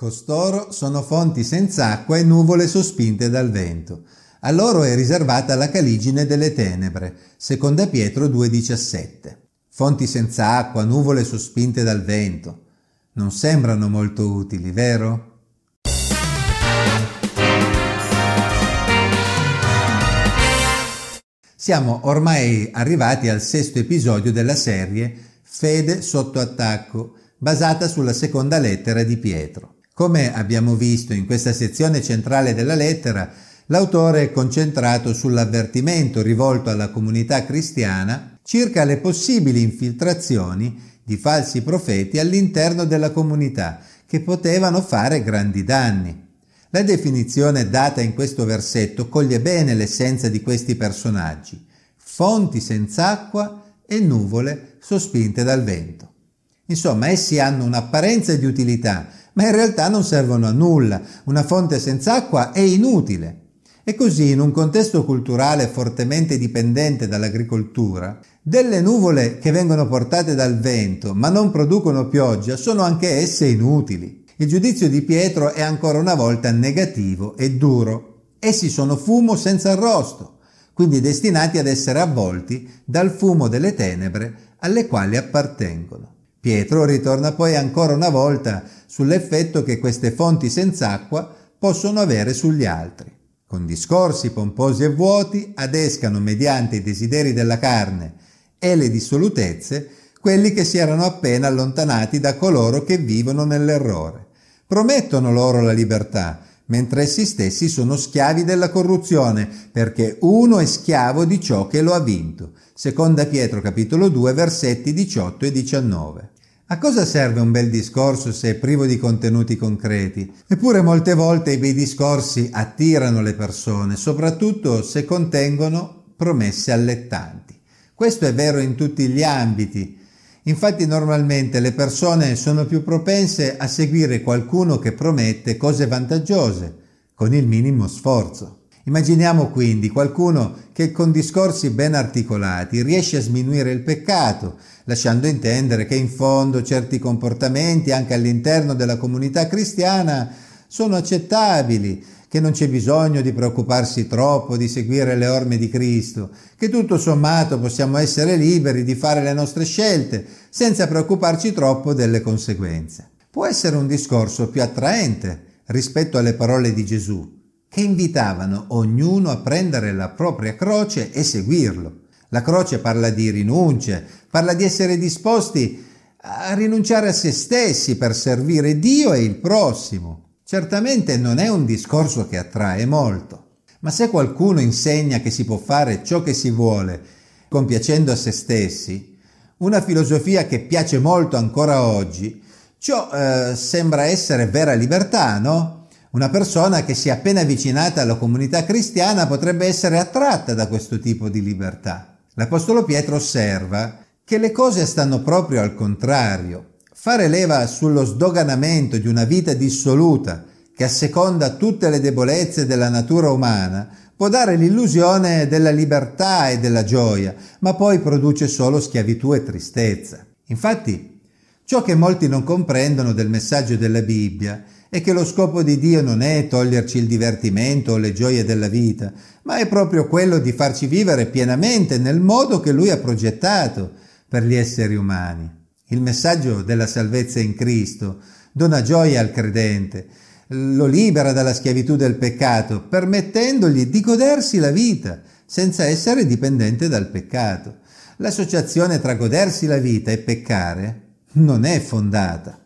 Costoro sono fonti senza acqua e nuvole sospinte dal vento. A loro è riservata la caligine delle tenebre, seconda Pietro 2,17. Fonti senza acqua, nuvole sospinte dal vento. Non sembrano molto utili, vero? Siamo ormai arrivati al sesto episodio della serie Fede sotto attacco, basata sulla seconda lettera di Pietro. Come abbiamo visto in questa sezione centrale della lettera, l'autore è concentrato sull'avvertimento rivolto alla comunità cristiana circa le possibili infiltrazioni di falsi profeti all'interno della comunità che potevano fare grandi danni. La definizione data in questo versetto coglie bene l'essenza di questi personaggi, fonti senza acqua e nuvole sospinte dal vento. Insomma, essi hanno un'apparenza di utilità, ma in realtà non servono a nulla. Una fonte senza acqua è inutile. E così, in un contesto culturale fortemente dipendente dall'agricoltura, delle nuvole che vengono portate dal vento ma non producono pioggia sono anche esse inutili. Il giudizio di Pietro è ancora una volta negativo e duro. Essi sono fumo senza arrosto, quindi destinati ad essere avvolti dal fumo delle tenebre alle quali appartengono. Pietro ritorna poi ancora una volta sull'effetto che queste fonti senza acqua possono avere sugli altri. Con discorsi pomposi e vuoti adescano mediante i desideri della carne e le dissolutezze quelli che si erano appena allontanati da coloro che vivono nell'errore. Promettono loro la libertà, mentre essi stessi sono schiavi della corruzione, perché uno è schiavo di ciò che lo ha vinto. Seconda Pietro capitolo 2 versetti 18 e 19. A cosa serve un bel discorso se è privo di contenuti concreti? Eppure molte volte i bei discorsi attirano le persone, soprattutto se contengono promesse allettanti. Questo è vero in tutti gli ambiti. Infatti normalmente le persone sono più propense a seguire qualcuno che promette cose vantaggiose, con il minimo sforzo. Immaginiamo quindi qualcuno che con discorsi ben articolati riesce a sminuire il peccato, lasciando intendere che in fondo certi comportamenti anche all'interno della comunità cristiana sono accettabili, che non c'è bisogno di preoccuparsi troppo di seguire le orme di Cristo, che tutto sommato possiamo essere liberi di fare le nostre scelte senza preoccuparci troppo delle conseguenze. Può essere un discorso più attraente rispetto alle parole di Gesù, che invitavano ognuno a prendere la propria croce e seguirlo. La croce parla di rinunce, parla di essere disposti a rinunciare a se stessi per servire Dio e il prossimo. Certamente non è un discorso che attrae molto, ma se qualcuno insegna che si può fare ciò che si vuole, compiacendo a se stessi, una filosofia che piace molto ancora oggi, ciò eh, sembra essere vera libertà, no? Una persona che si è appena avvicinata alla comunità cristiana potrebbe essere attratta da questo tipo di libertà. L'Apostolo Pietro osserva che le cose stanno proprio al contrario. Fare leva sullo sdoganamento di una vita dissoluta che asseconda tutte le debolezze della natura umana può dare l'illusione della libertà e della gioia, ma poi produce solo schiavitù e tristezza. Infatti, ciò che molti non comprendono del messaggio della Bibbia e che lo scopo di Dio non è toglierci il divertimento o le gioie della vita, ma è proprio quello di farci vivere pienamente nel modo che Lui ha progettato per gli esseri umani. Il messaggio della salvezza in Cristo dona gioia al credente, lo libera dalla schiavitù del peccato, permettendogli di godersi la vita senza essere dipendente dal peccato. L'associazione tra godersi la vita e peccare non è fondata.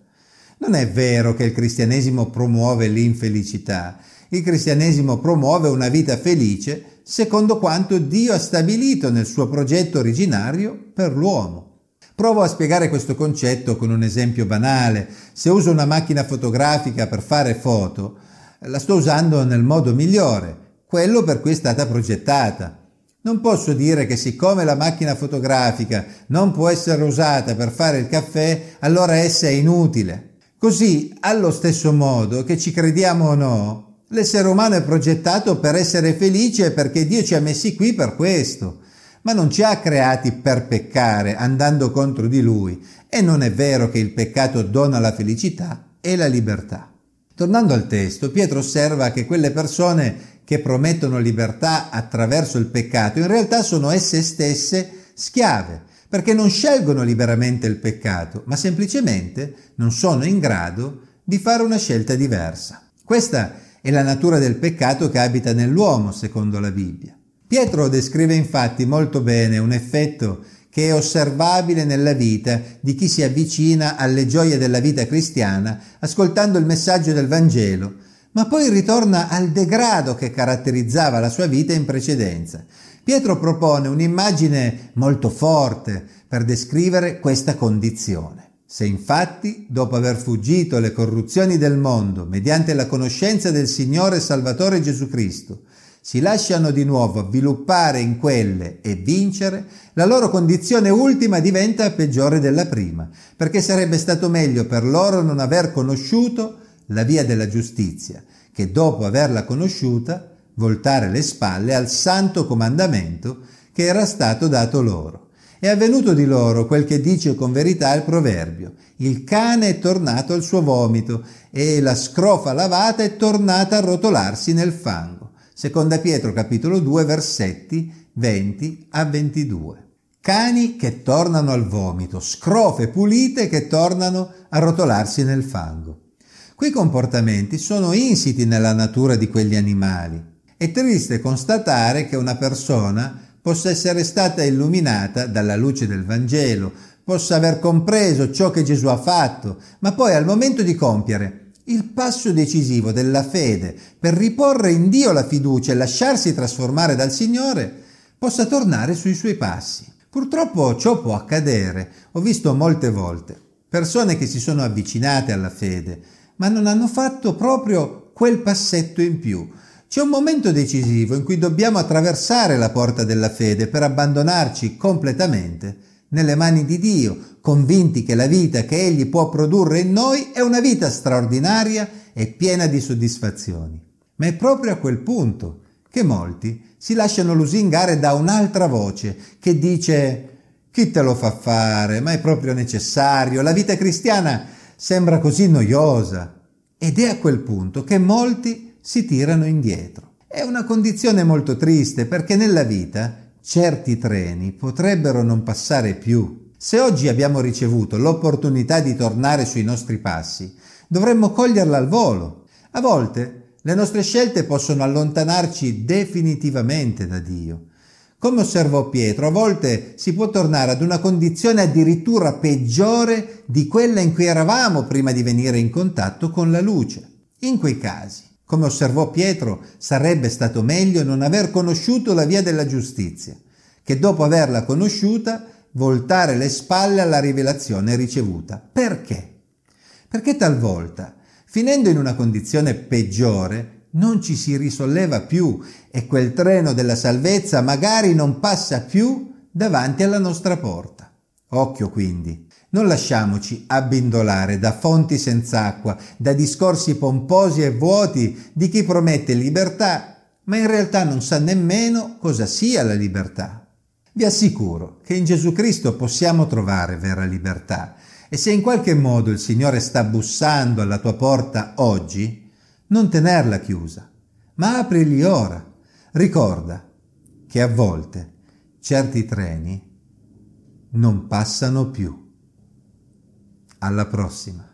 Non è vero che il cristianesimo promuove l'infelicità. Il cristianesimo promuove una vita felice secondo quanto Dio ha stabilito nel suo progetto originario per l'uomo. Provo a spiegare questo concetto con un esempio banale. Se uso una macchina fotografica per fare foto, la sto usando nel modo migliore, quello per cui è stata progettata. Non posso dire che siccome la macchina fotografica non può essere usata per fare il caffè, allora essa è inutile. Così, allo stesso modo che ci crediamo o no, l'essere umano è progettato per essere felice perché Dio ci ha messi qui per questo, ma non ci ha creati per peccare, andando contro di Lui. E non è vero che il peccato dona la felicità e la libertà. Tornando al testo, Pietro osserva che quelle persone che promettono libertà attraverso il peccato in realtà sono esse stesse schiave, perché non scelgono liberamente il peccato, ma semplicemente non sono in grado di fare una scelta diversa. Questa è la natura del peccato che abita nell'uomo, secondo la Bibbia. Pietro descrive infatti molto bene un effetto che è osservabile nella vita di chi si avvicina alle gioie della vita cristiana ascoltando il messaggio del Vangelo, ma poi ritorna al degrado che caratterizzava la sua vita in precedenza. Pietro propone un'immagine molto forte per descrivere questa condizione. Se infatti, dopo aver fuggito le corruzioni del mondo mediante la conoscenza del Signore Salvatore Gesù Cristo, si lasciano di nuovo avviluppare in quelle e vincere, la loro condizione ultima diventa peggiore della prima, perché sarebbe stato meglio per loro non aver conosciuto la via della giustizia, che dopo averla conosciuta voltare le spalle al santo comandamento che era stato dato loro. È avvenuto di loro quel che dice con verità il proverbio. Il cane è tornato al suo vomito e la scrofa lavata è tornata a rotolarsi nel fango. Seconda Pietro capitolo 2 versetti 20 a 22. Cani che tornano al vomito, scrofe pulite che tornano a rotolarsi nel fango. Quei comportamenti sono insiti nella natura di quegli animali. È triste constatare che una persona possa essere stata illuminata dalla luce del Vangelo, possa aver compreso ciò che Gesù ha fatto, ma poi al momento di compiere il passo decisivo della fede per riporre in Dio la fiducia e lasciarsi trasformare dal Signore, possa tornare sui suoi passi. Purtroppo ciò può accadere, ho visto molte volte persone che si sono avvicinate alla fede, ma non hanno fatto proprio quel passetto in più. C'è un momento decisivo in cui dobbiamo attraversare la porta della fede per abbandonarci completamente nelle mani di Dio, convinti che la vita che Egli può produrre in noi è una vita straordinaria e piena di soddisfazioni. Ma è proprio a quel punto che molti si lasciano lusingare da un'altra voce che dice chi te lo fa fare? Ma è proprio necessario? La vita cristiana sembra così noiosa. Ed è a quel punto che molti si tirano indietro. È una condizione molto triste perché nella vita certi treni potrebbero non passare più. Se oggi abbiamo ricevuto l'opportunità di tornare sui nostri passi, dovremmo coglierla al volo. A volte le nostre scelte possono allontanarci definitivamente da Dio. Come osservò Pietro, a volte si può tornare ad una condizione addirittura peggiore di quella in cui eravamo prima di venire in contatto con la luce. In quei casi come osservò Pietro, sarebbe stato meglio non aver conosciuto la via della giustizia, che dopo averla conosciuta voltare le spalle alla rivelazione ricevuta. Perché? Perché talvolta, finendo in una condizione peggiore, non ci si risolleva più e quel treno della salvezza magari non passa più davanti alla nostra porta. Occhio quindi, non lasciamoci abbindolare da fonti senza acqua, da discorsi pomposi e vuoti di chi promette libertà, ma in realtà non sa nemmeno cosa sia la libertà. Vi assicuro che in Gesù Cristo possiamo trovare vera libertà e se in qualche modo il Signore sta bussando alla tua porta oggi, non tenerla chiusa, ma aprili ora. Ricorda che a volte certi treni non passano più. Alla prossima.